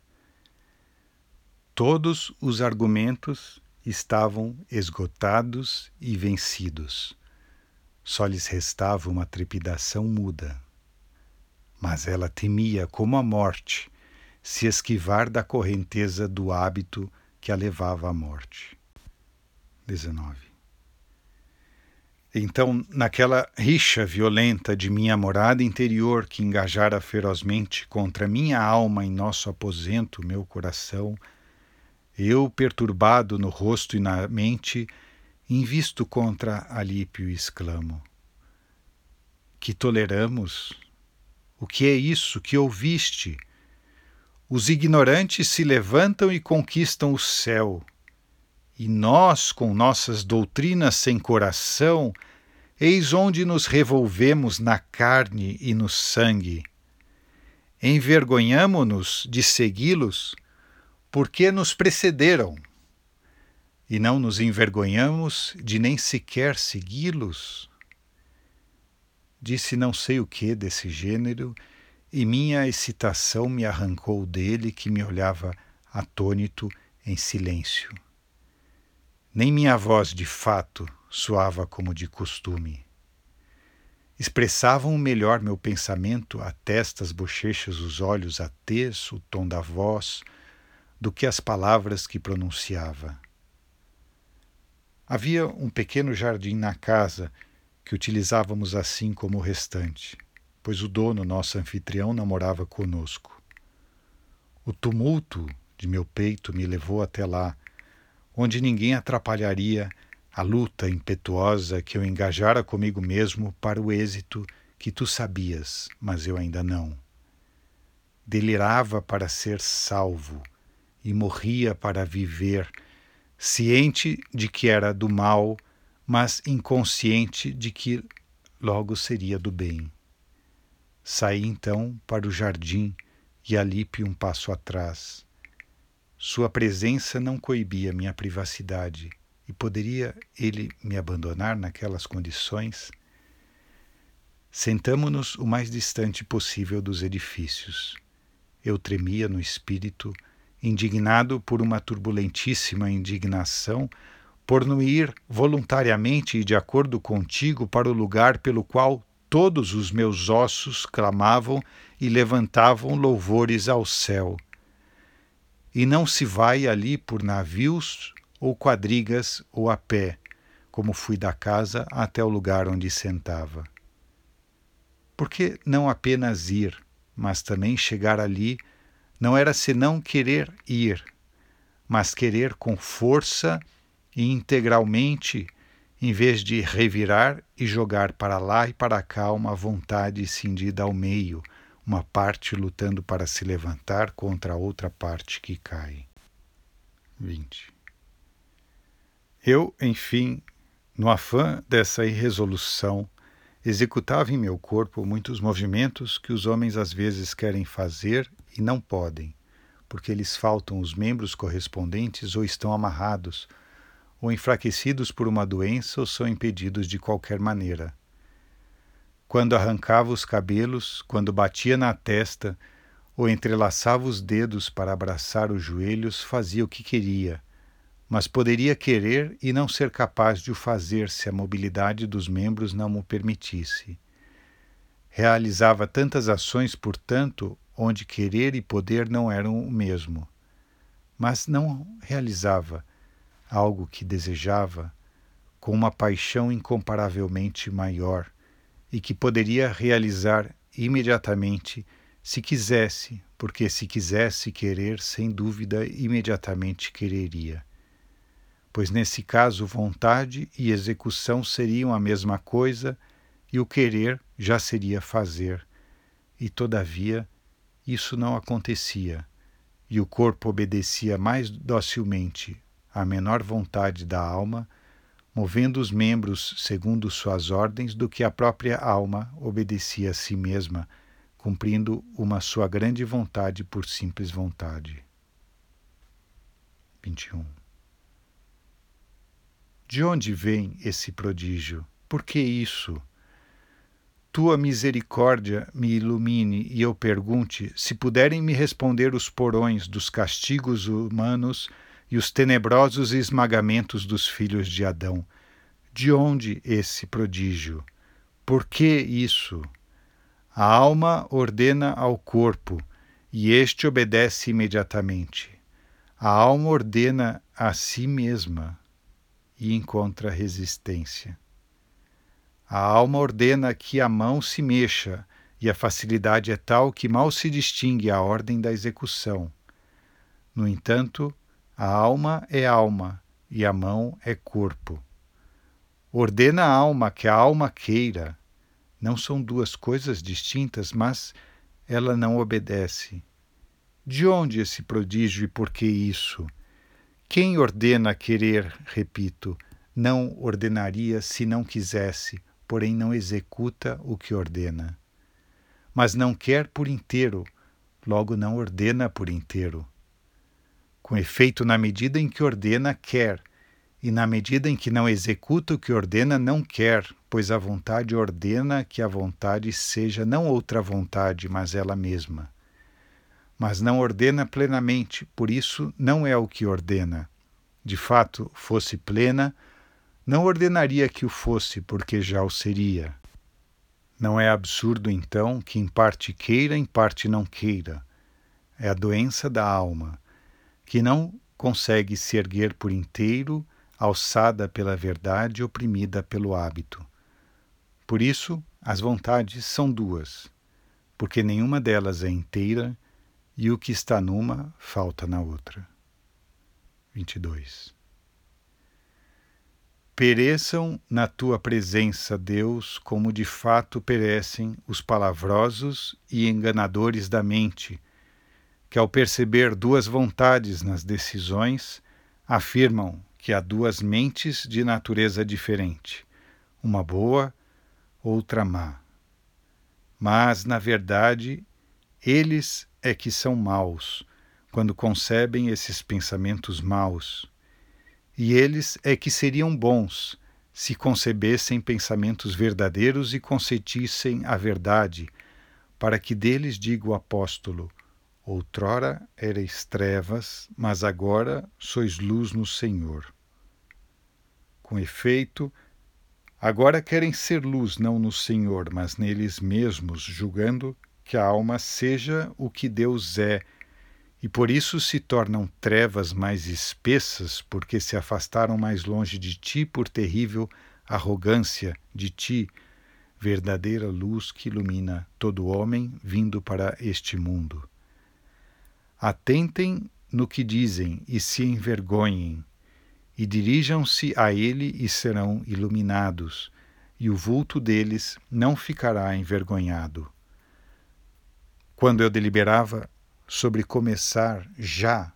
Todos os argumentos estavam esgotados e vencidos. Só lhes restava uma trepidação muda. Mas ela temia como a morte se esquivar da correnteza do hábito que a levava à morte. 19. Então, naquela rixa violenta de minha morada interior que engajara ferozmente contra minha alma em nosso aposento, meu coração, eu, perturbado no rosto e na mente, invisto contra Alípio e exclamo: Que toleramos? O que é isso que ouviste? Os ignorantes se levantam e conquistam o céu e nós, com nossas doutrinas sem coração, eis onde nos revolvemos na carne e no sangue. Envergonhamo-nos de segui-los, porque nos precederam, e não nos envergonhamos de nem sequer segui-los. Disse não sei o que desse gênero, e minha excitação me arrancou dele, que me olhava atônito em silêncio. Nem minha voz de fato soava como de costume. Expressavam melhor meu pensamento a testa, as bochechas, os olhos, a tez, o tom da voz, do que as palavras que pronunciava. Havia um pequeno jardim na casa que utilizávamos assim como o restante, pois o dono, nosso anfitrião, namorava conosco. O tumulto de meu peito me levou até lá onde ninguém atrapalharia a luta impetuosa que eu engajara comigo mesmo para o êxito que tu sabias, mas eu ainda não. Delirava para ser salvo e morria para viver, ciente de que era do mal, mas inconsciente de que logo seria do bem. Saí então para o jardim e Alipe um passo atrás sua presença não coibia minha privacidade e poderia ele me abandonar naquelas condições? Sentamo-nos o mais distante possível dos edifícios. Eu tremia no espírito, indignado por uma turbulentíssima indignação, por não ir voluntariamente e de acordo contigo para o lugar pelo qual todos os meus ossos clamavam e levantavam louvores ao céu e não se vai ali por navios ou quadrigas ou a pé, como fui da casa até o lugar onde sentava. Por que não apenas ir, mas também chegar ali não era senão querer ir, mas querer com força e integralmente, em vez de revirar e jogar para lá e para cá uma vontade cindida ao meio, uma parte lutando para se levantar contra a outra parte que cai. 20. Eu, enfim, no afã dessa irresolução, executava em meu corpo muitos movimentos que os homens às vezes querem fazer e não podem, porque lhes faltam os membros correspondentes ou estão amarrados, ou enfraquecidos por uma doença ou são impedidos de qualquer maneira quando arrancava os cabelos, quando batia na testa ou entrelaçava os dedos para abraçar os joelhos, fazia o que queria, mas poderia querer e não ser capaz de o fazer se a mobilidade dos membros não o permitisse. Realizava tantas ações, portanto, onde querer e poder não eram o mesmo. Mas não realizava algo que desejava com uma paixão incomparavelmente maior e que poderia realizar imediatamente se quisesse, porque se quisesse querer, sem dúvida, imediatamente quereria. Pois nesse caso, vontade e execução seriam a mesma coisa e o querer já seria fazer. E, todavia, isso não acontecia, e o corpo obedecia mais docilmente à menor vontade da alma movendo os membros segundo suas ordens, do que a própria alma obedecia a si mesma, cumprindo uma sua grande vontade por simples vontade. 21. De onde vem esse prodígio? Por que isso? Tua misericórdia me ilumine e eu pergunte se puderem me responder os porões dos castigos humanos e os tenebrosos esmagamentos dos filhos de Adão. De onde esse prodígio? Por que isso? A alma ordena ao corpo e este obedece imediatamente. A alma ordena a si mesma e encontra resistência. A alma ordena que a mão se mexa, e a facilidade é tal que mal se distingue a ordem da execução. No entanto, a alma é alma e a mão é corpo. Ordena a alma que a alma queira. Não são duas coisas distintas, mas ela não obedece. De onde esse prodígio e por que isso? Quem ordena querer, repito, não ordenaria se não quisesse, porém não executa o que ordena. Mas não quer por inteiro, logo não ordena por inteiro. Com efeito, na medida em que ordena, quer, e na medida em que não executa o que ordena, não quer, pois a vontade ordena que a vontade seja não outra vontade, mas ela mesma. Mas não ordena plenamente, por isso não é o que ordena. De fato, fosse plena, não ordenaria que o fosse, porque já o seria. Não é absurdo, então, que em parte queira, em parte não queira. É a doença da alma, que não consegue se erguer por inteiro, alçada pela verdade, oprimida pelo hábito. Por isso, as vontades são duas, porque nenhuma delas é inteira e o que está numa falta na outra. 22 pereçam na tua presença, Deus, como de fato perecem os palavrosos e enganadores da mente, que ao perceber duas vontades nas decisões, afirmam que há duas mentes de natureza diferente, uma boa, outra má. Mas, na verdade, eles é que são maus, quando concebem esses pensamentos maus e eles é que seriam bons se concebessem pensamentos verdadeiros e consentissem a verdade, para que deles diga o apóstolo: Outrora erais trevas, mas agora sois luz no Senhor. Com efeito, agora querem ser luz não no Senhor, mas neles mesmos, julgando que a alma seja o que Deus é e por isso se tornam trevas mais espessas, porque se afastaram mais longe de ti por terrível arrogância de ti, verdadeira luz que ilumina todo homem vindo para este mundo. Atentem no que dizem e se envergonhem, e dirijam-se a ele e serão iluminados, e o vulto deles não ficará envergonhado. Quando eu deliberava sobre começar já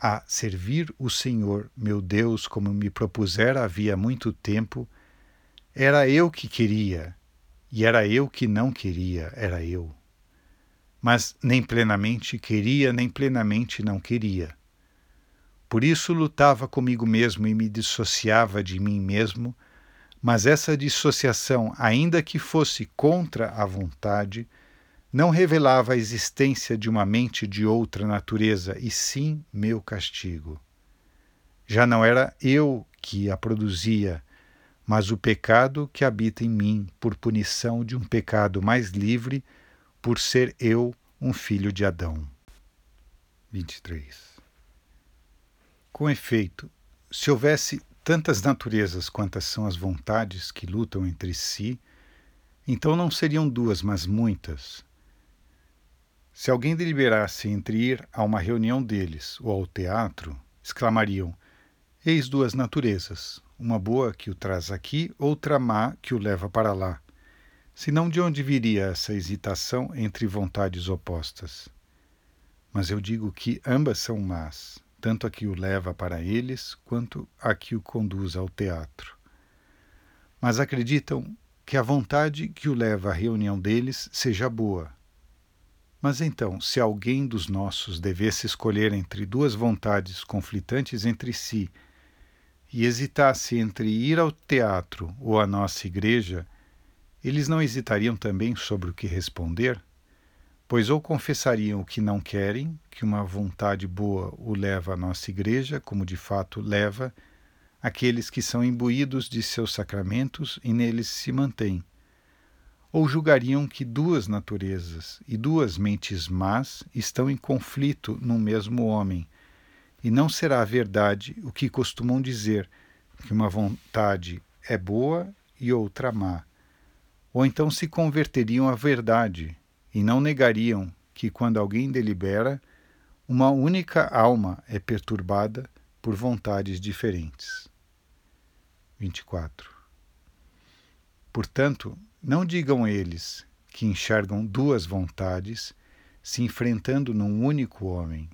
a servir o Senhor, meu Deus, como me propusera havia muito tempo, era eu que queria, e era eu que não queria, era eu. Mas nem plenamente queria, nem plenamente não queria. Por isso lutava comigo mesmo e me dissociava de mim mesmo, mas essa dissociação, ainda que fosse contra a vontade, não revelava a existência de uma mente de outra natureza, e sim meu castigo. Já não era eu que a produzia, mas o pecado que habita em mim, por punição de um pecado mais livre, por ser eu um filho de Adão. 23. Com efeito, se houvesse tantas naturezas quantas são as vontades que lutam entre si, então não seriam duas, mas muitas se alguém deliberasse entre ir a uma reunião deles ou ao teatro, exclamariam: Eis duas naturezas, uma boa que o traz aqui, outra má que o leva para lá. Senão de onde viria essa hesitação entre vontades opostas? Mas eu digo que ambas são más, tanto a que o leva para eles quanto a que o conduz ao teatro. Mas acreditam que a vontade que o leva à reunião deles seja boa, mas então, se alguém dos nossos devesse escolher entre duas vontades conflitantes entre si e hesitasse entre ir ao teatro ou à nossa igreja, eles não hesitariam também sobre o que responder? Pois ou confessariam o que não querem, que uma vontade boa o leva à nossa igreja, como de fato leva aqueles que são imbuídos de seus sacramentos e neles se mantêm ou julgariam que duas naturezas e duas mentes más estão em conflito no mesmo homem, e não será verdade o que costumam dizer, que uma vontade é boa e outra má. Ou então se converteriam à verdade e não negariam que, quando alguém delibera, uma única alma é perturbada por vontades diferentes. 24. Portanto, não digam eles que enxergam duas vontades se enfrentando num único homem,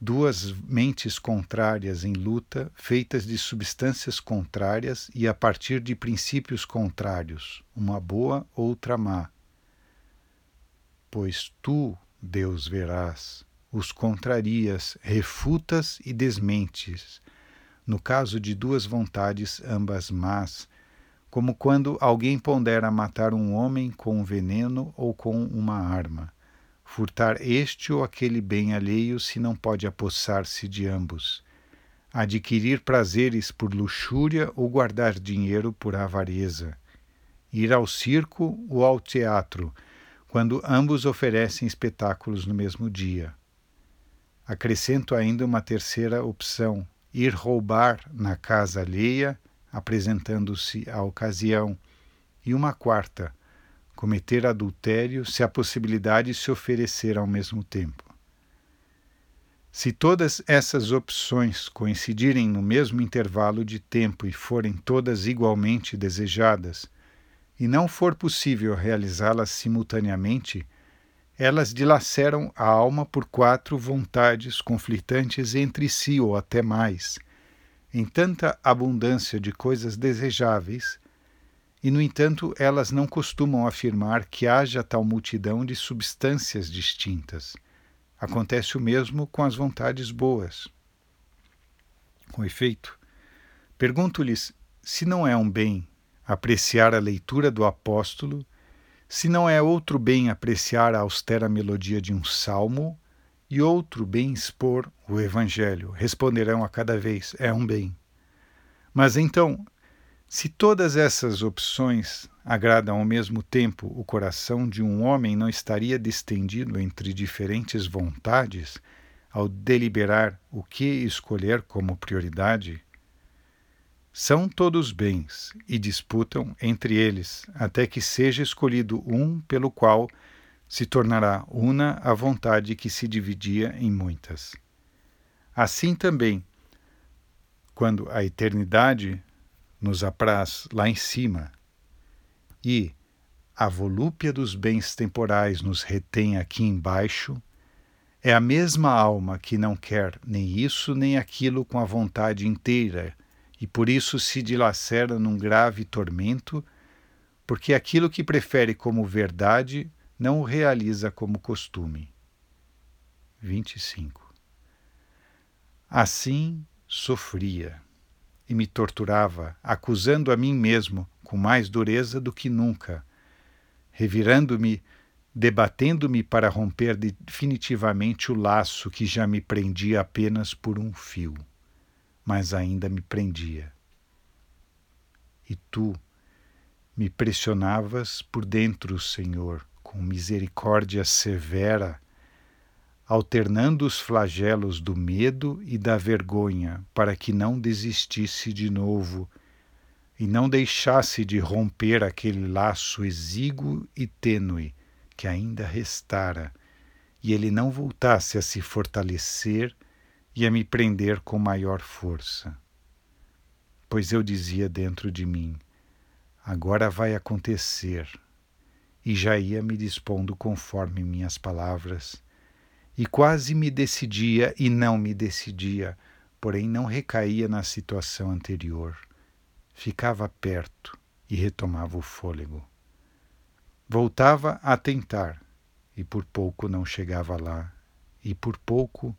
duas mentes contrárias em luta, feitas de substâncias contrárias e a partir de princípios contrários, uma boa, outra má. Pois tu, Deus, verás, os contrarias, refutas e desmentes, no caso de duas vontades, ambas más, como quando alguém pondera matar um homem com veneno ou com uma arma furtar este ou aquele bem alheio se não pode apossar-se de ambos, adquirir prazeres por luxúria ou guardar dinheiro por avareza, ir ao circo ou ao teatro, quando ambos oferecem espetáculos no mesmo dia. Acrescento ainda uma terceira opção: ir roubar na casa alheia, apresentando-se a ocasião, e uma quarta, cometer adultério se a possibilidade se oferecer ao mesmo tempo. Se todas essas opções coincidirem no mesmo intervalo de tempo e forem todas igualmente desejadas, e não for possível realizá-las simultaneamente, elas dilaceram a alma por quatro vontades conflitantes entre si ou até mais, em tanta abundância de coisas desejáveis e, no entanto, elas não costumam afirmar que haja tal multidão de substâncias distintas. Acontece o mesmo com as vontades boas. Com efeito, pergunto-lhes se não é um bem apreciar a leitura do apóstolo, se não é outro bem apreciar a austera melodia de um salmo, e outro bem expor o Evangelho. Responderão a cada vez: é um bem. Mas então, se todas essas opções agradam ao mesmo tempo o coração de um homem, não estaria distendido entre diferentes vontades ao deliberar o que escolher como prioridade? São todos bens e disputam entre eles, até que seja escolhido um pelo qual se tornará una a vontade que se dividia em muitas. Assim também, quando a eternidade nos apraz lá em cima e a volúpia dos bens temporais nos retém aqui embaixo, é a mesma alma que não quer nem isso nem aquilo com a vontade inteira e por isso se dilacera num grave tormento, porque aquilo que prefere como verdade não o realiza como costume. 25. Assim sofria e me torturava, acusando a mim mesmo com mais dureza do que nunca, revirando-me, debatendo-me para romper definitivamente o laço que já me prendia apenas por um fio, mas ainda me prendia. E tu me pressionavas por dentro, Senhor, com misericórdia severa alternando os flagelos do medo e da vergonha, para que não desistisse de novo e não deixasse de romper aquele laço exíguo e tênue que ainda restara, e ele não voltasse a se fortalecer e a me prender com maior força. Pois eu dizia dentro de mim: agora vai acontecer, e já ia me dispondo conforme minhas palavras e quase me decidia e não me decidia, porém não recaía na situação anterior. Ficava perto e retomava o fôlego. Voltava a tentar e por pouco não chegava lá, e por pouco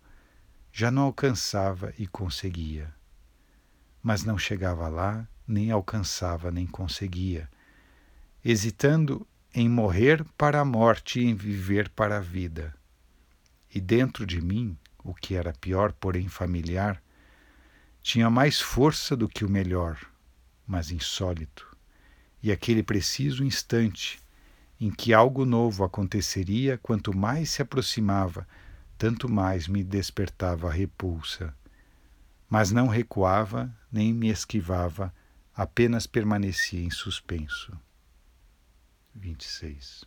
já não alcançava e conseguia. Mas não chegava lá, nem alcançava, nem conseguia, hesitando em morrer para a morte e em viver para a vida e dentro de mim, o que era pior, porém familiar, tinha mais força do que o melhor, mas insólito. E aquele preciso instante em que algo novo aconteceria, quanto mais se aproximava, tanto mais me despertava a repulsa. Mas não recuava nem me esquivava apenas permanecia em suspenso. 26.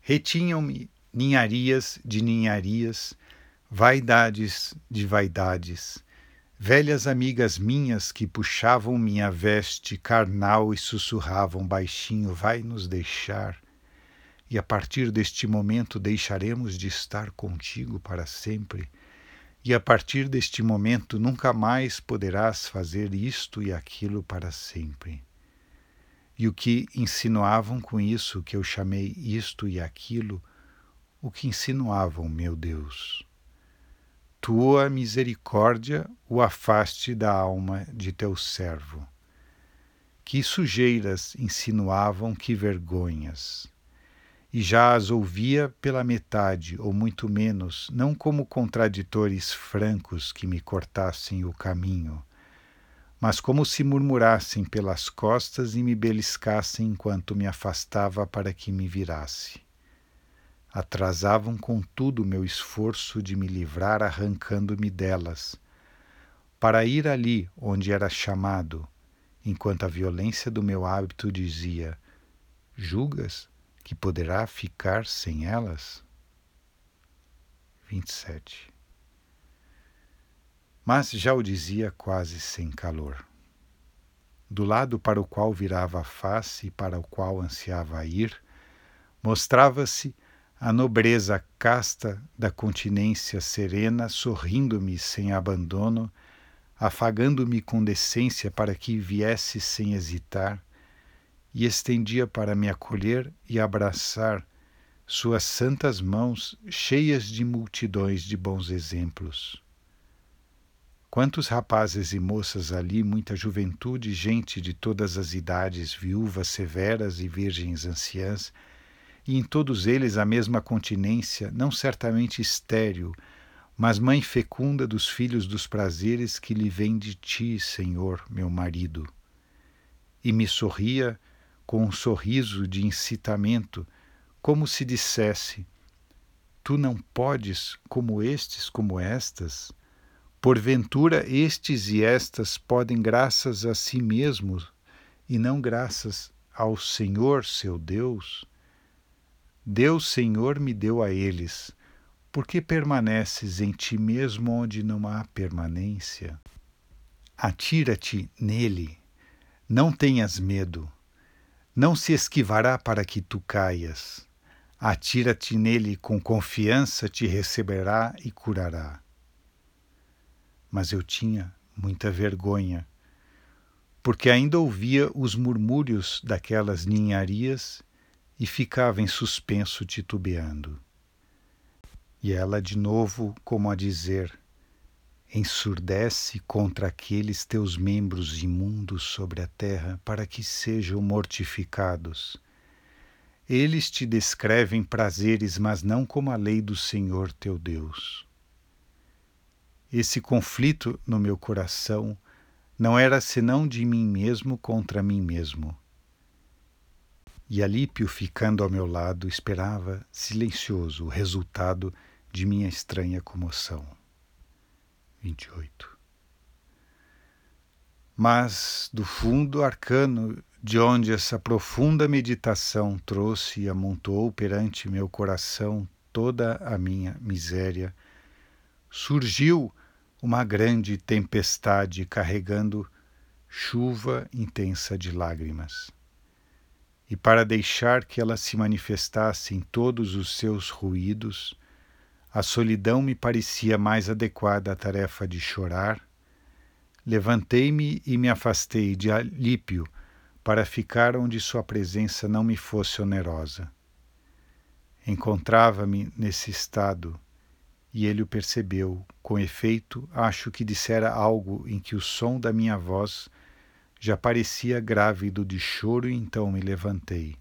Retinham-me ninharias de ninharias, vaidades de vaidades, velhas amigas minhas que puxavam minha veste carnal e sussurravam baixinho: Vai nos deixar. E a partir deste momento deixaremos de estar contigo para sempre. E a partir deste momento nunca mais poderás fazer isto e aquilo para sempre. E o que insinuavam com isso, que eu chamei isto e aquilo, o que insinuavam, meu Deus? Tua misericórdia o afaste da alma de teu servo. Que sujeiras insinuavam, que vergonhas! E já as ouvia pela metade, ou muito menos, não como contraditores francos que me cortassem o caminho, mas como se murmurassem pelas costas e me beliscassem enquanto me afastava para que me virasse. Atrasavam, contudo, meu esforço de me livrar, arrancando-me delas, para ir ali onde era chamado, enquanto a violência do meu hábito dizia: Julgas que poderá ficar sem elas? 27 mas já o dizia quase sem calor. Do lado para o qual virava a face e para o qual ansiava ir, mostrava-se a nobreza casta da continência serena, sorrindo-me sem abandono, afagando-me com decência para que viesse sem hesitar, e estendia para me acolher e abraçar suas santas mãos cheias de multidões de bons exemplos. Quantos rapazes e moças ali, muita juventude, gente de todas as idades, viúvas severas e virgens anciãs, e em todos eles a mesma continência, não certamente estéril, mas mãe fecunda dos filhos dos prazeres que lhe vêm de ti, Senhor, meu marido. E me sorria com um sorriso de incitamento, como se dissesse: Tu não podes, como estes, como estas, Porventura estes e estas podem, graças a si mesmos, e não graças ao Senhor seu Deus? Deus Senhor me deu a eles. Por que permaneces em ti mesmo onde não há permanência? Atira-te nele, não tenhas medo, não se esquivará para que tu caias. Atira-te nele com confiança, te receberá e curará mas eu tinha muita vergonha, porque ainda ouvia os murmúrios daquelas ninharias e ficava em suspenso titubeando. E ela de novo, como a dizer, ensurdece contra aqueles teus membros imundos sobre a terra, para que sejam mortificados. Eles te descrevem prazeres, mas não como a lei do Senhor teu Deus. Esse conflito no meu coração não era senão de mim mesmo contra mim mesmo. E Alípio, ficando ao meu lado, esperava, silencioso, o resultado de minha estranha comoção. 28. Mas, do fundo arcano de onde essa profunda meditação trouxe e amontoou perante meu coração toda a minha miséria, surgiu uma grande tempestade carregando chuva intensa de lágrimas. E para deixar que ela se manifestasse em todos os seus ruídos, a solidão me parecia mais adequada à tarefa de chorar. Levantei-me e me afastei de Alípio para ficar onde sua presença não me fosse onerosa. Encontrava-me nesse estado e ele o percebeu. Com efeito, acho que dissera algo em que o som da minha voz já parecia grávido de choro então me levantei.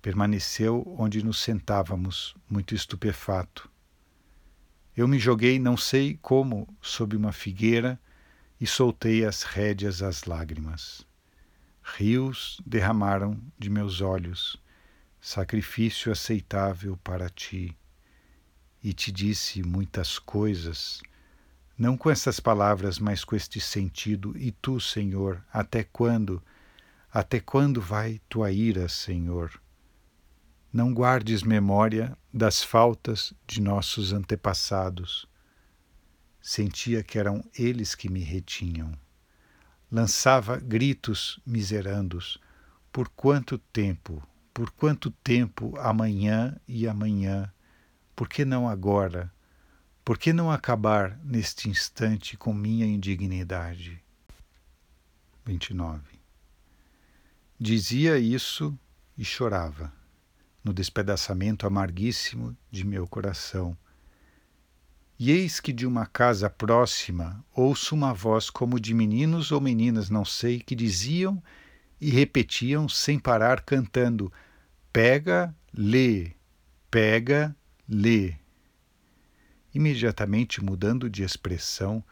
Permaneceu onde nos sentávamos, muito estupefato. Eu me joguei, não sei como, sob uma figueira e soltei as rédeas às lágrimas. Rios derramaram de meus olhos, sacrifício aceitável para ti e te disse muitas coisas, não com essas palavras, mas com este sentido. E tu, Senhor, até quando? Até quando vai tua ira, Senhor? Não guardes memória das faltas de nossos antepassados. Sentia que eram eles que me retinham. Lançava gritos miserandos. Por quanto tempo? Por quanto tempo amanhã e amanhã? Por que não agora? Por que não acabar neste instante com minha indignidade? 29. Dizia isso e chorava no despedaçamento amarguíssimo de meu coração. E eis que de uma casa próxima ouço uma voz como de meninos ou meninas, não sei, que diziam e repetiam sem parar, cantando: Pega, lê, pega, lê. Imediatamente mudando de expressão,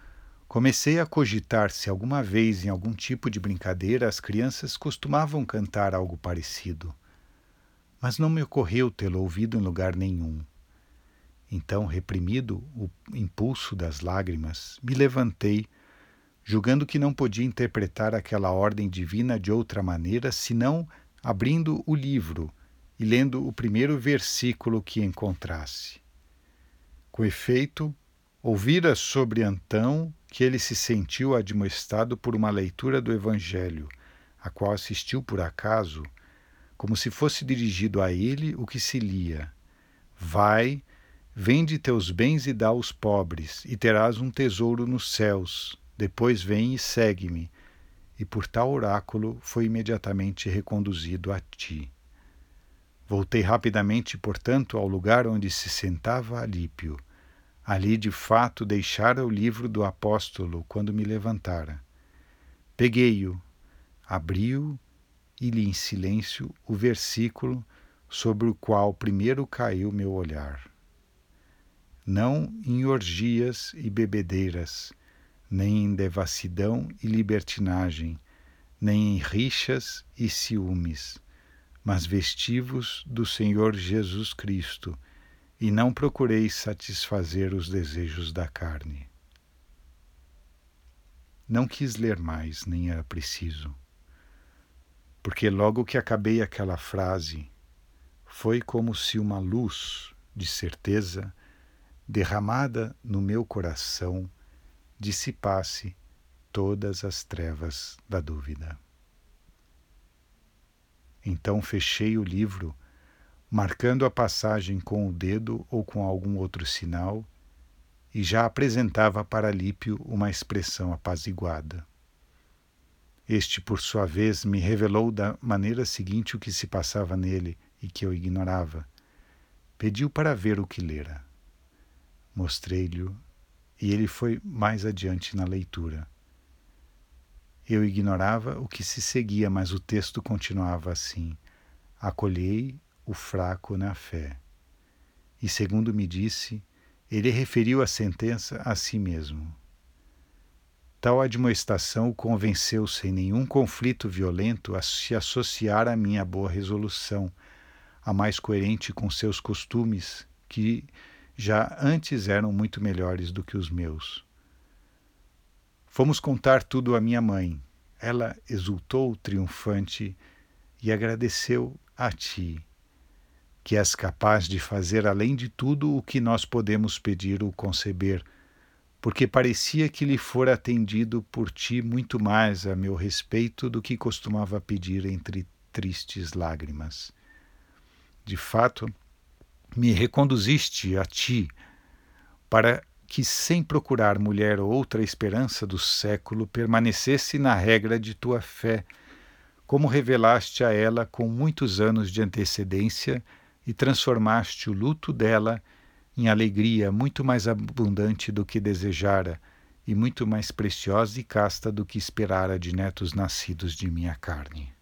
comecei a cogitar se alguma vez em algum tipo de brincadeira as crianças costumavam cantar algo parecido mas não me ocorreu tê-lo ouvido em lugar nenhum. Então, reprimido o impulso das lágrimas, me levantei, julgando que não podia interpretar aquela ordem divina de outra maneira senão abrindo o livro e lendo o primeiro versículo que encontrasse. Com efeito, ouvira sobre Antão que ele se sentiu admoestado por uma leitura do Evangelho, a qual assistiu por acaso como se fosse dirigido a ele o que se lia: Vai, vende teus bens e dá aos pobres, e terás um tesouro nos céus. Depois vem e segue-me. E por tal oráculo foi imediatamente reconduzido a ti. Voltei rapidamente, portanto, ao lugar onde se sentava Alípio. Ali, de fato, deixara o livro do apóstolo quando me levantara. Peguei-o, abri-o e li em silêncio o versículo sobre o qual primeiro caiu meu olhar. Não em orgias e bebedeiras, nem em devassidão e libertinagem, nem em rixas e ciúmes, mas vestivos do Senhor Jesus Cristo, e não procureis satisfazer os desejos da carne. Não quis ler mais, nem era preciso porque logo que acabei aquela frase, foi como se uma luz de certeza derramada no meu coração dissipasse todas as trevas da dúvida. Então fechei o livro, marcando a passagem com o dedo ou com algum outro sinal, e já apresentava para Lípio uma expressão apaziguada. Este, por sua vez, me revelou da maneira seguinte o que se passava nele e que eu ignorava. Pediu para ver o que lera. Mostrei-lhe e ele foi mais adiante na leitura. Eu ignorava o que se seguia, mas o texto continuava assim: Acolhei o fraco na fé. E, segundo me disse, ele referiu a sentença a si mesmo. Tal admoestação o convenceu sem nenhum conflito violento a se associar à minha boa resolução, a mais coerente com seus costumes, que já antes eram muito melhores do que os meus. Fomos contar tudo à minha mãe. Ela exultou triunfante e agradeceu a ti, que és capaz de fazer além de tudo o que nós podemos pedir ou conceber porque parecia que lhe fora atendido por ti muito mais a meu respeito do que costumava pedir entre tristes lágrimas. De fato, me reconduziste a ti para que, sem procurar mulher ou outra esperança do século, permanecesse na regra de tua fé, como revelaste a ela com muitos anos de antecedência e transformaste o luto dela em alegria muito mais abundante do que desejara, e muito mais preciosa e casta do que esperara de netos nascidos de minha carne.